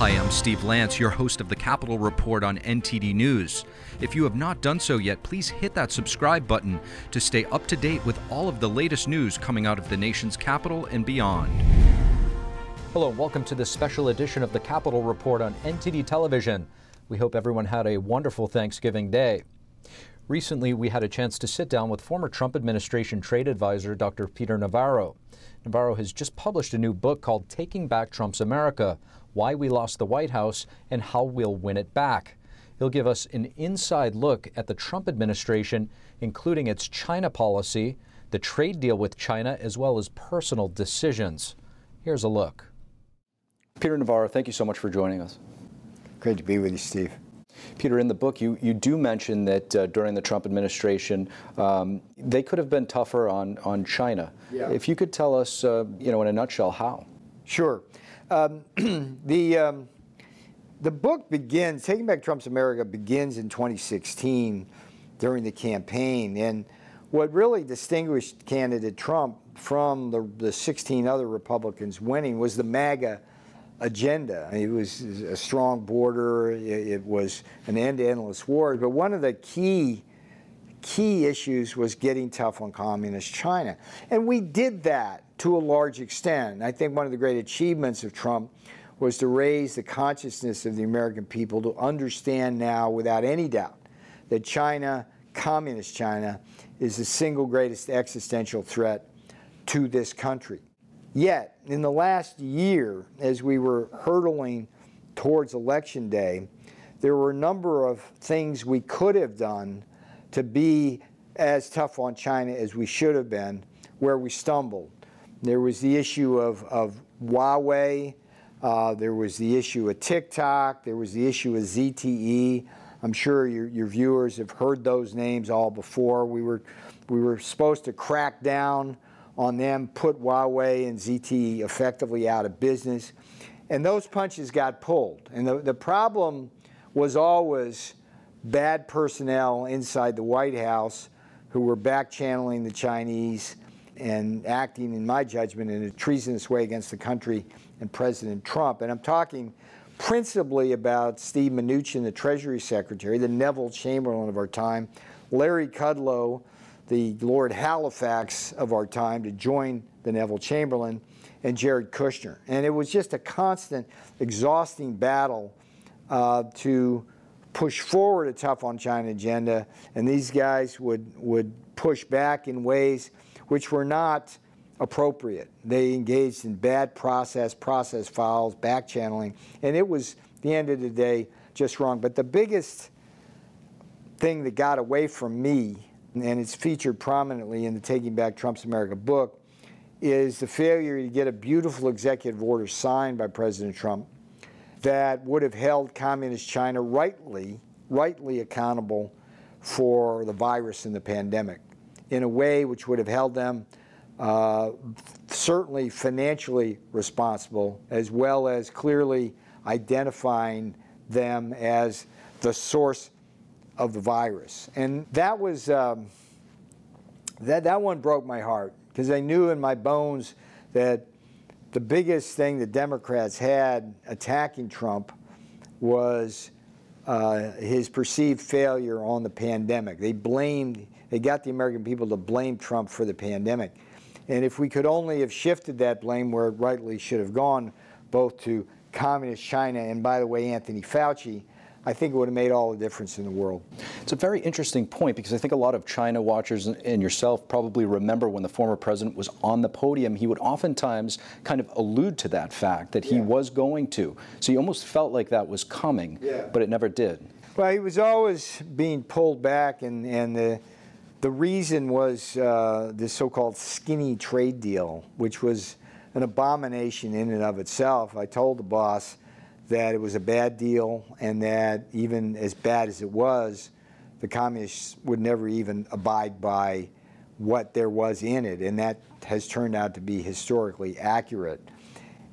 Hi, I'm Steve Lance, your host of the Capitol Report on NTD News. If you have not done so yet, please hit that subscribe button to stay up to date with all of the latest news coming out of the nation's capital and beyond. Hello, and welcome to this special edition of the Capitol Report on NTD Television. We hope everyone had a wonderful Thanksgiving Day. Recently, we had a chance to sit down with former Trump administration trade advisor Dr. Peter Navarro. Navarro has just published a new book called Taking Back Trump's America Why We Lost the White House and How We'll Win It Back. He'll give us an inside look at the Trump administration, including its China policy, the trade deal with China, as well as personal decisions. Here's a look. Peter Navarro, thank you so much for joining us. Great to be with you, Steve. Peter, in the book, you, you do mention that uh, during the Trump administration, um, they could have been tougher on, on China. Yeah. If you could tell us, uh, you know, in a nutshell, how. Sure. Um, the, um, the book begins, Taking Back Trump's America begins in 2016 during the campaign. And what really distinguished candidate Trump from the, the 16 other Republicans winning was the MAGA agenda. It was a strong border. It, was an end to endless wars. But one of the key key issues was getting tough on communist China, and we did that to a large extent. I think one of the great achievements of Trump was to raise the consciousness of the American people to understand now, without any doubt, that China, communist China, is the single greatest existential threat to this country. Yet, in the last year, as we were hurtling towards Election Day, there were a number of things we could have done to be as tough on China as we should have been, where we stumbled. There was the issue of, of Huawei, uh, there was the issue of TikTok, there was the issue of ZTE. I'm sure your, your viewers have heard those names all before. We were, we were supposed to crack down on them, put Huawei and ZTE effectively out of business. And those punches got pulled. And the, the problem was always bad personnel inside the White House who were back channeling the Chinese and acting, in my judgment, in a treasonous way against the country and President Trump. And I'm talking principally about Steve Mnuchin, the Treasury Secretary, the Neville Chamberlain of our time, Larry Kudlow, the Lord Halifax of our time to join the Neville Chamberlain and Jared Kushner. And it was just a constant, exhausting battle uh, to push forward a tough on China agenda. And these guys would, would push back in ways which were not appropriate. They engaged in bad process, process files, back channeling. And it was, the end of the day, just wrong. But the biggest thing that got away from me and it's featured prominently in the Taking Back Trump's America book, is the failure to get a beautiful executive order signed by President Trump that would have held communist China rightly, rightly accountable for the virus and the pandemic in a way which would have held them uh, certainly financially responsible, as well as clearly identifying them as the source of the virus. And that was, um, that, that one broke my heart because I knew in my bones that the biggest thing the Democrats had attacking Trump was uh, his perceived failure on the pandemic. They blamed, they got the American people to blame Trump for the pandemic. And if we could only have shifted that blame where it rightly should have gone, both to communist China and, by the way, Anthony Fauci, I think it would have made all the difference in the world. It's a very interesting point because I think a lot of China watchers and yourself probably remember when the former president was on the podium, he would oftentimes kind of allude to that fact that he yeah. was going to. So you almost felt like that was coming, yeah. but it never did. Well, he was always being pulled back, and, and the, the reason was uh, this so called skinny trade deal, which was an abomination in and of itself. I told the boss, that it was a bad deal and that even as bad as it was, the communists would never even abide by what there was in it. And that has turned out to be historically accurate.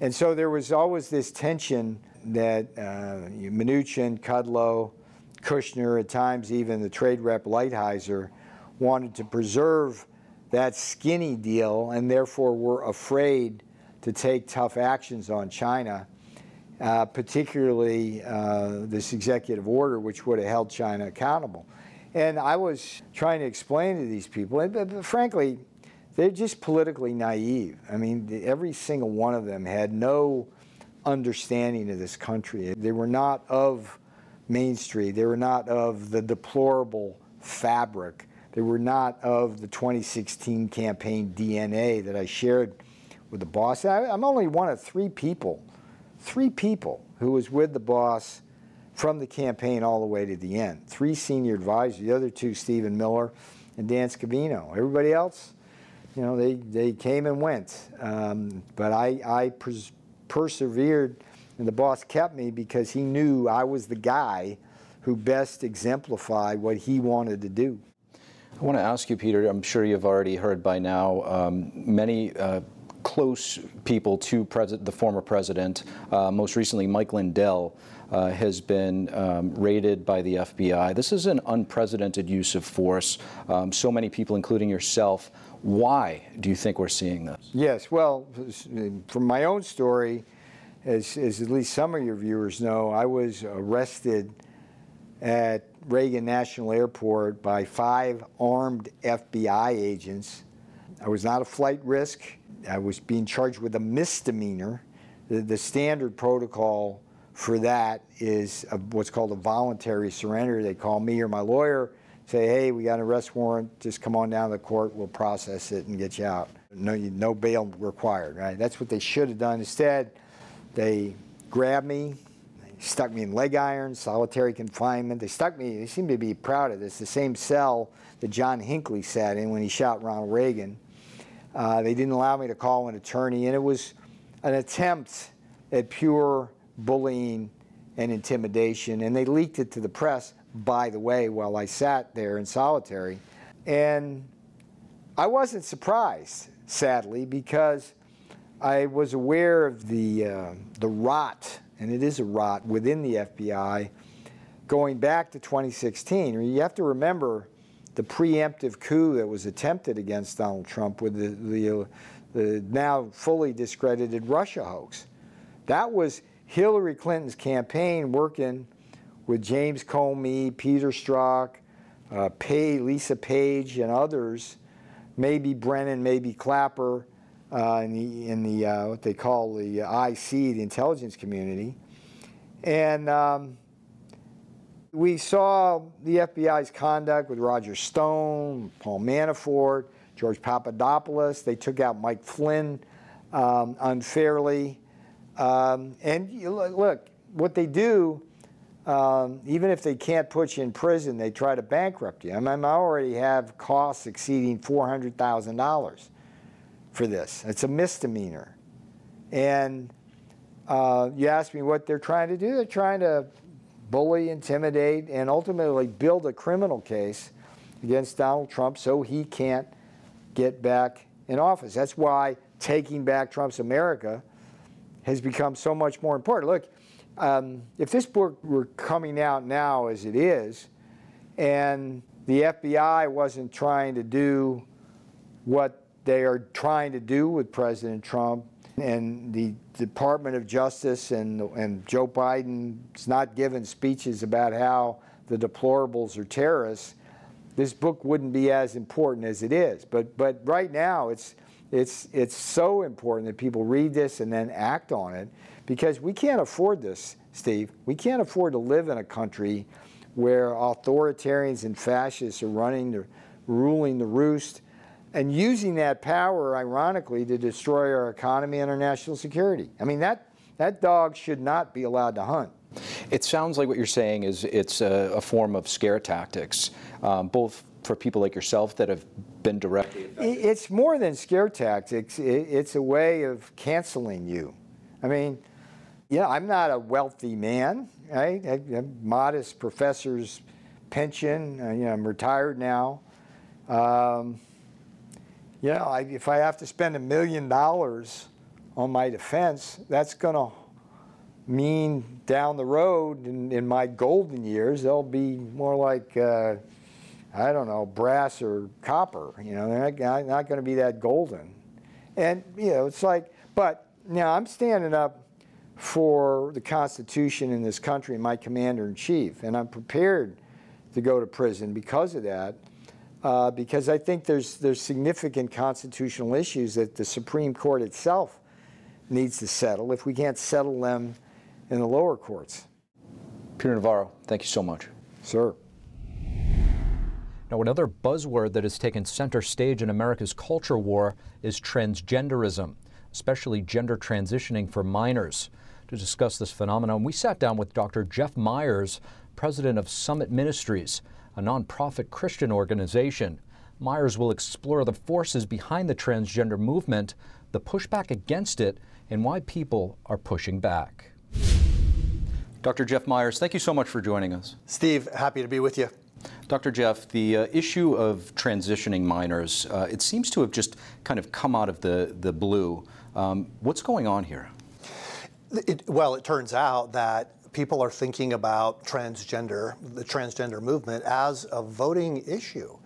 And so there was always this tension that uh, Mnuchin, Kudlow, Kushner, at times even the trade rep Lighthizer, wanted to preserve that skinny deal and therefore were afraid to take tough actions on China uh, particularly uh, this executive order, which would have held China accountable. And I was trying to explain to these people, and, but, but frankly, they're just politically naive. I mean, every single one of them had no understanding of this country. They were not of Main Street. They were not of the deplorable fabric. They were not of the 2016 campaign DNA that I shared with the boss. I, I'm only one of three people, three people who was with the boss from the campaign all the way to the end. Three senior advisors, the other two, Stephen Miller and Dan Scavino. Everybody else, you know, they, they came and went. Um, but I, I pers- persevered, and the boss kept me because he knew I was the guy who best exemplified what he wanted to do. I want to ask you, Peter, I'm sure you've already heard by now, um, many uh, close people to pres- the former president, uh, most recently Mike Lindell, uh, has been um, raided by the FBI. This is an unprecedented use of force. Um, so many people, including yourself. Why do you think we're seeing this? Yes, well, from my own story, as, as at least some of your viewers know, I was arrested at Reagan National Airport by five armed FBI agents. I was not a flight risk. I was being charged with a misdemeanor. The, the standard protocol for that is a, what's called a voluntary surrender. They call me or my lawyer, say, hey, we got an arrest warrant, just come on down to the court, we'll process it and get you out. No, no bail required, right? That's what they should have done. Instead, they grabbed me, stuck me in leg irons, solitary confinement. They stuck me, they seem to be proud of this, the same cell that John Hinckley sat in when he shot Ronald Reagan. Uh, they didn't allow me to call an attorney, and it was an attempt at pure bullying and intimidation. And they leaked it to the press, by the way, while I sat there in solitary. And I wasn't surprised, sadly, because I was aware of the, uh, the rot and it is a rot within the FBI going back to 2016. You have to remember the preemptive coup that was attempted against Donald Trump with the, the, the now fully discredited Russia hoax. That was Hillary Clinton's campaign working with James Comey, Peter Strzok, uh, Pay, Lisa Page, and others, maybe Brennan, maybe Clapper, uh, in the, in the uh, what they call the IC, the intelligence community. And um, we saw the FBI's conduct with Roger Stone, Paul Manafort, George Papadopoulos. They took out Mike Flynn um, unfairly. Um, and look, what they do, um, even if they can't put you in prison, they try to bankrupt you. I, mean, I already have costs exceeding $400,000 for this. It's a misdemeanor. And uh, you ask me what they're trying to do. They're trying to bully, intimidate, and ultimately build a criminal case against Donald Trump so he can't get back in office. That's why taking back Trump's America has become so much more important. Look, um, if this book were coming out now as it is, and the FBI wasn't trying to do what they are trying to do with President Trump, and the Department of Justice and, and Joe Biden's not giving speeches about how the deplorables are terrorists, this book wouldn't be as important as it is. But, but right now, it's, it's, it's so important that people read this and then act on it because we can't afford this, Steve. We can't afford to live in a country where authoritarians and fascists are running the, ruling the roost and using that power, ironically, to destroy our economy and our national security. I mean, that, that dog should not be allowed to hunt. It sounds like what you're saying is it's a, a form of scare tactics, um, both for people like yourself that have been directly affected. It's more than scare tactics. It's a way of canceling you. I mean, yeah, I'm not a wealthy man, right? I have modest professor's pension. Uh, you know, I'm retired now. Um, you know, I, if I have to spend a million dollars on my defense, that's going to mean down the road in, in, my golden years, they'll be more like, uh, I don't know, brass or copper. You know, they're not, not going to be that golden. And, you know, it's like, but now I'm standing up for the Constitution in this country my commander in chief. And I'm prepared to go to prison because of that, uh, because I think there's, there's significant constitutional issues that the Supreme Court itself needs to settle if we can't settle them in the lower courts. Peter Navarro, thank you so much. Sir. Now, another buzzword that has taken center stage in America's culture war is transgenderism, especially gender transitioning for minors. To discuss this phenomenon, we sat down with Dr. Jeff Myers, president of Summit Ministries, a nonprofit Christian organization. Myers will explore the forces behind the transgender movement, the pushback against it, and why people are pushing back. Dr. Jeff Myers, thank you so much for joining us. Steve, happy to be with you. Dr. Jeff, the uh, issue of transitioning minors, uh, it seems to have just kind of come out of the, the blue. Um, what's going on here? It, well, it turns out that people are thinking about transgender, the transgender movement, as a voting issue.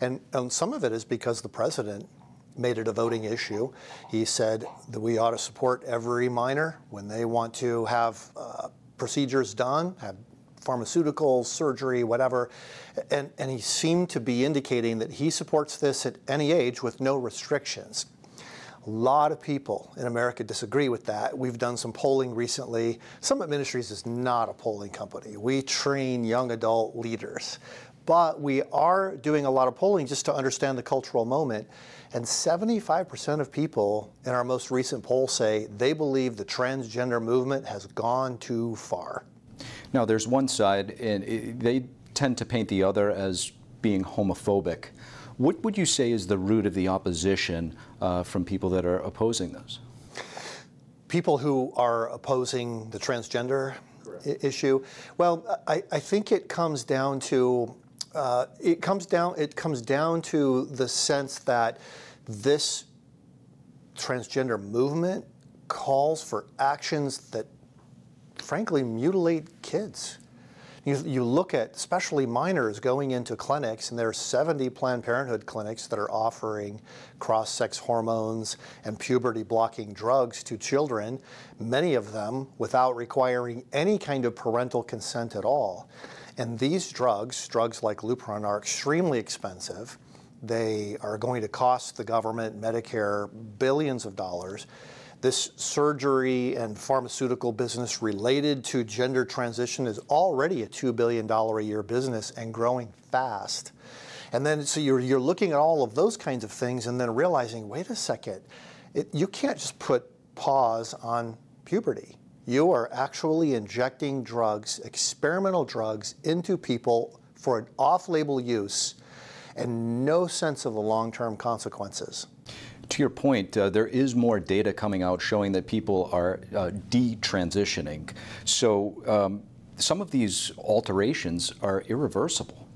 And, and some of it is because the president made it a voting issue. He said that we ought to support every minor when they want to have uh, procedures done, have pharmaceuticals, surgery, whatever. And, and he seemed to be indicating that he supports this at any age with no restrictions. A lot of people in America disagree with that. We've done some polling recently. Summit Ministries is not a polling company. We train young adult leaders. But we are doing a lot of polling just to understand the cultural moment. And 75% of people in our most recent poll say they believe the transgender movement has gone too far. Now, there's one side, and they tend to paint the other as being homophobic. What would you say is the root of the opposition uh, from people that are opposing this? People who are opposing the transgender issue. Well, I, I, think it comes down to uh, it comes down it comes down to the sense that this transgender movement calls for actions that frankly mutilate kids. You, you look at especially minors going into clinics, and there are 70 Planned Parenthood clinics that are offering cross sex hormones and puberty blocking drugs to children, many of them without requiring any kind of parental consent at all. And these drugs, drugs like Lupron, are extremely expensive. They are going to cost the government, Medicare, billions of dollars this surgery and pharmaceutical business related to gender transition is already a $2 billion a year business and growing fast. And then, so you're, you're looking at all of those kinds of things and then realizing, wait a second, it, you can't just put pause on puberty. You are actually injecting drugs, experimental drugs, into people for an off label use and no sense of the long term consequences. To your point, uh, there is more data coming out showing that people are uh, detransitioning. So um, some of these alterations are irreversible.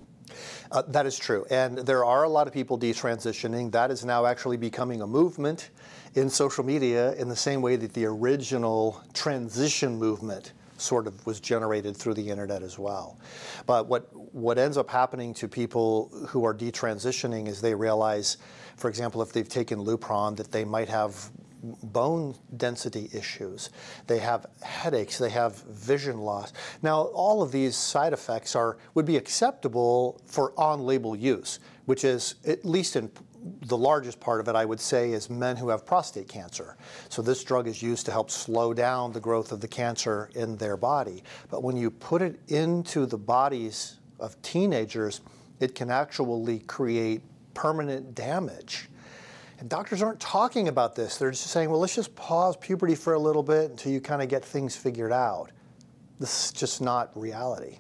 Uh, that is true. And there are a lot of people detransitioning. That is now actually becoming a movement in social media in the same way that the original transition movement sort of was generated through the internet as well. But what, what ends up happening to people who are detransitioning is they realize for example, if they've taken Lupron, that they might have bone density issues. They have headaches. They have vision loss. Now, all of these side effects are would be acceptable for on-label use, which is at least in the largest part of it, I would say, is men who have prostate cancer. So this drug is used to help slow down the growth of the cancer in their body. But when you put it into the bodies of teenagers, it can actually create permanent damage. And doctors aren't talking about this. They're just saying, well, let's just pause puberty for a little bit until you kind of get things figured out. This is just not reality.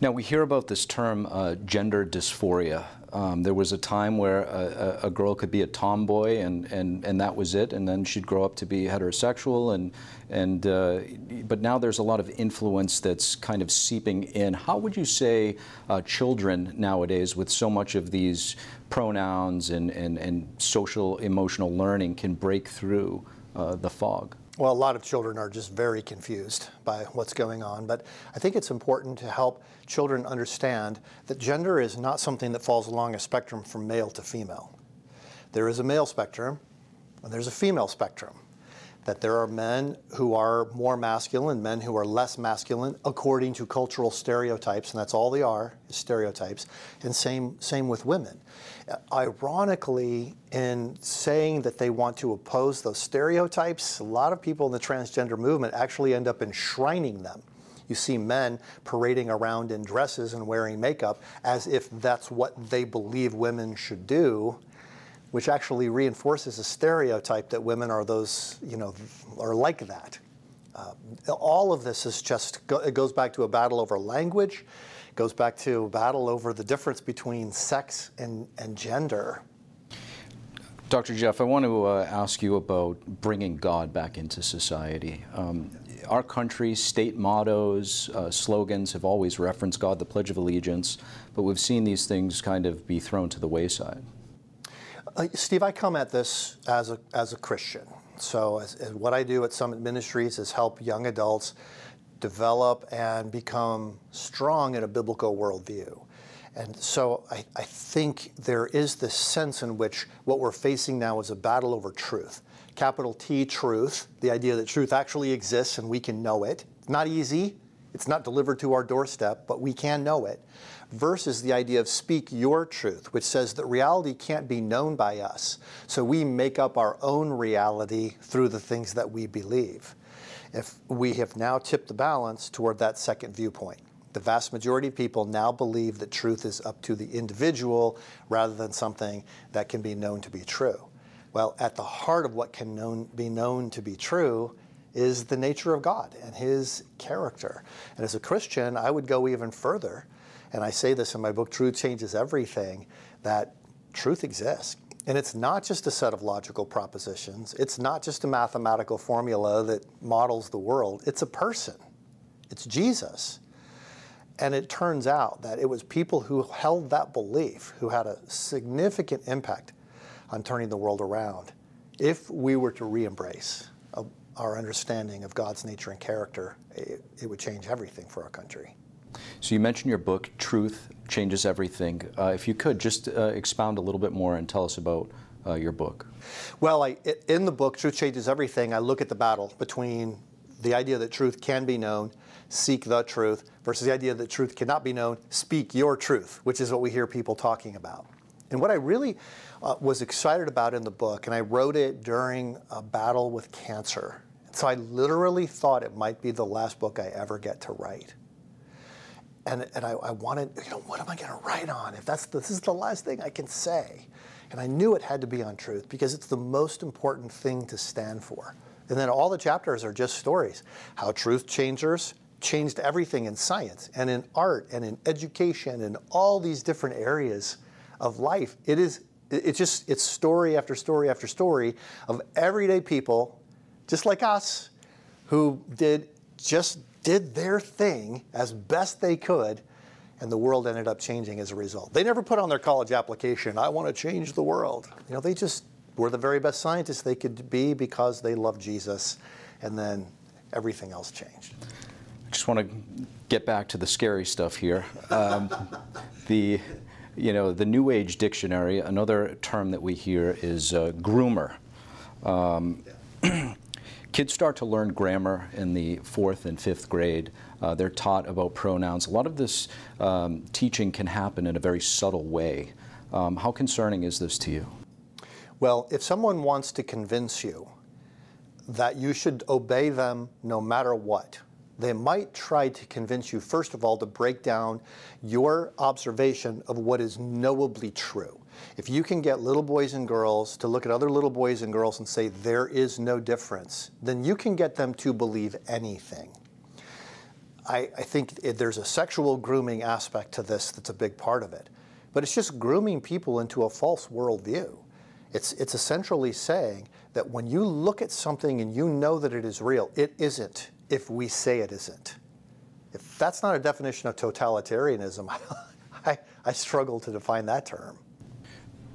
Now, we hear about this term uh, gender dysphoria. Um, there was a time where a, a, girl could be a tomboy and, and, and that was it, and then she'd grow up to be heterosexual. And, and, uh, but now there's a lot of influence that's kind of seeping in. How would you say uh, children nowadays, with so much of these pronouns and, and, and social emotional learning, can break through uh, the fog? Well, a lot of children are just very confused by what's going on, but I think it's important to help children understand that gender is not something that falls along a spectrum from male to female. There is a male spectrum and there's a female spectrum. That there are men who are more masculine, men who are less masculine, according to cultural stereotypes, and that's all they are, stereotypes. And same, same with women. Ironically, in saying that they want to oppose those stereotypes, a lot of people in the transgender movement actually end up enshrining them. You see men parading around in dresses and wearing makeup as if that's what they believe women should do which actually reinforces a stereotype that women are those, you know, are like that. Uh, all of this is just, it goes back to a battle over language, it goes back to a battle over the difference between sex and, and gender. Dr. Jeff, I want to uh, ask you about bringing God back into society. Um, our country's state mottos, uh, slogans have always referenced God, the Pledge of Allegiance, but we've seen these things kind of be thrown to the wayside. Steve, I come at this as a, as a Christian. So, as, as what I do at Summit Ministries is help young adults develop and become strong in a biblical worldview. And so I, I, think there is this sense in which what we're facing now is a battle over truth. Capital T, truth, the idea that truth actually exists and we can know it. Not easy, it's not delivered to our doorstep, but we can know it versus the idea of speak your truth, which says that reality can't be known by us. So we make up our own reality through the things that we believe. If we have now tipped the balance toward that second viewpoint. The vast majority of people now believe that truth is up to the individual rather than something that can be known to be true. Well, at the heart of what can known, be known to be true is the nature of God and His character. And as a Christian, I would go even further and I say this in my book, Truth Changes Everything, that truth exists. And it's not just a set of logical propositions, it's not just a mathematical formula that models the world, it's a person. It's Jesus. And it turns out that it was people who held that belief who had a significant impact on turning the world around. If we were to re embrace our understanding of God's nature and character, it, it would change everything for our country. So you mentioned your book, Truth Changes Everything. Uh, if you could just uh, expound a little bit more and tell us about uh, your book. Well, I, in the book, Truth Changes Everything, I look at the battle between the idea that truth can be known, seek the truth, versus the idea that truth cannot be known, speak your truth, which is what we hear people talking about. And what I really uh, was excited about in the book, and I wrote it during a battle with cancer. So I literally thought it might be the last book I ever get to write and, and I, I, wanted, you know, what am I going to write on if that's this is the last thing I can say? And I knew it had to be on truth because it's the most important thing to stand for. And then all the chapters are just stories how truth changers changed everything in science and in art and in education and all these different areas of life. It is it's just it's story after story after story of everyday people just like us who did just did their thing as best they could, and the world ended up changing as a result. They never put on their college application, I want to change the world. You know, they just were the very best scientists they could be because they loved Jesus, and then everything else changed. I just want to get back to the scary stuff here. Um, the you know, the New Age Dictionary, another term that we hear is uh, groomer. Um, Kids start to learn grammar in the fourth and fifth grade. Uh, they're taught about pronouns. A lot of this um, teaching can happen in a very subtle way. Um, how concerning is this to you? Well, if someone wants to convince you that you should obey them no matter what, they might try to convince you, first of all, to break down your observation of what is knowably true. If you can get little boys and girls to look at other little boys and girls and say there is no difference, then you can get them to believe anything. I, I think it, there's a sexual grooming aspect to this that's a big part of it. But it's just grooming people into a false worldview. It's, it's essentially saying that when you look at something and you know that it is real, it isn't if we say it isn't. If that's not a definition of totalitarianism, I, I struggle to define that term.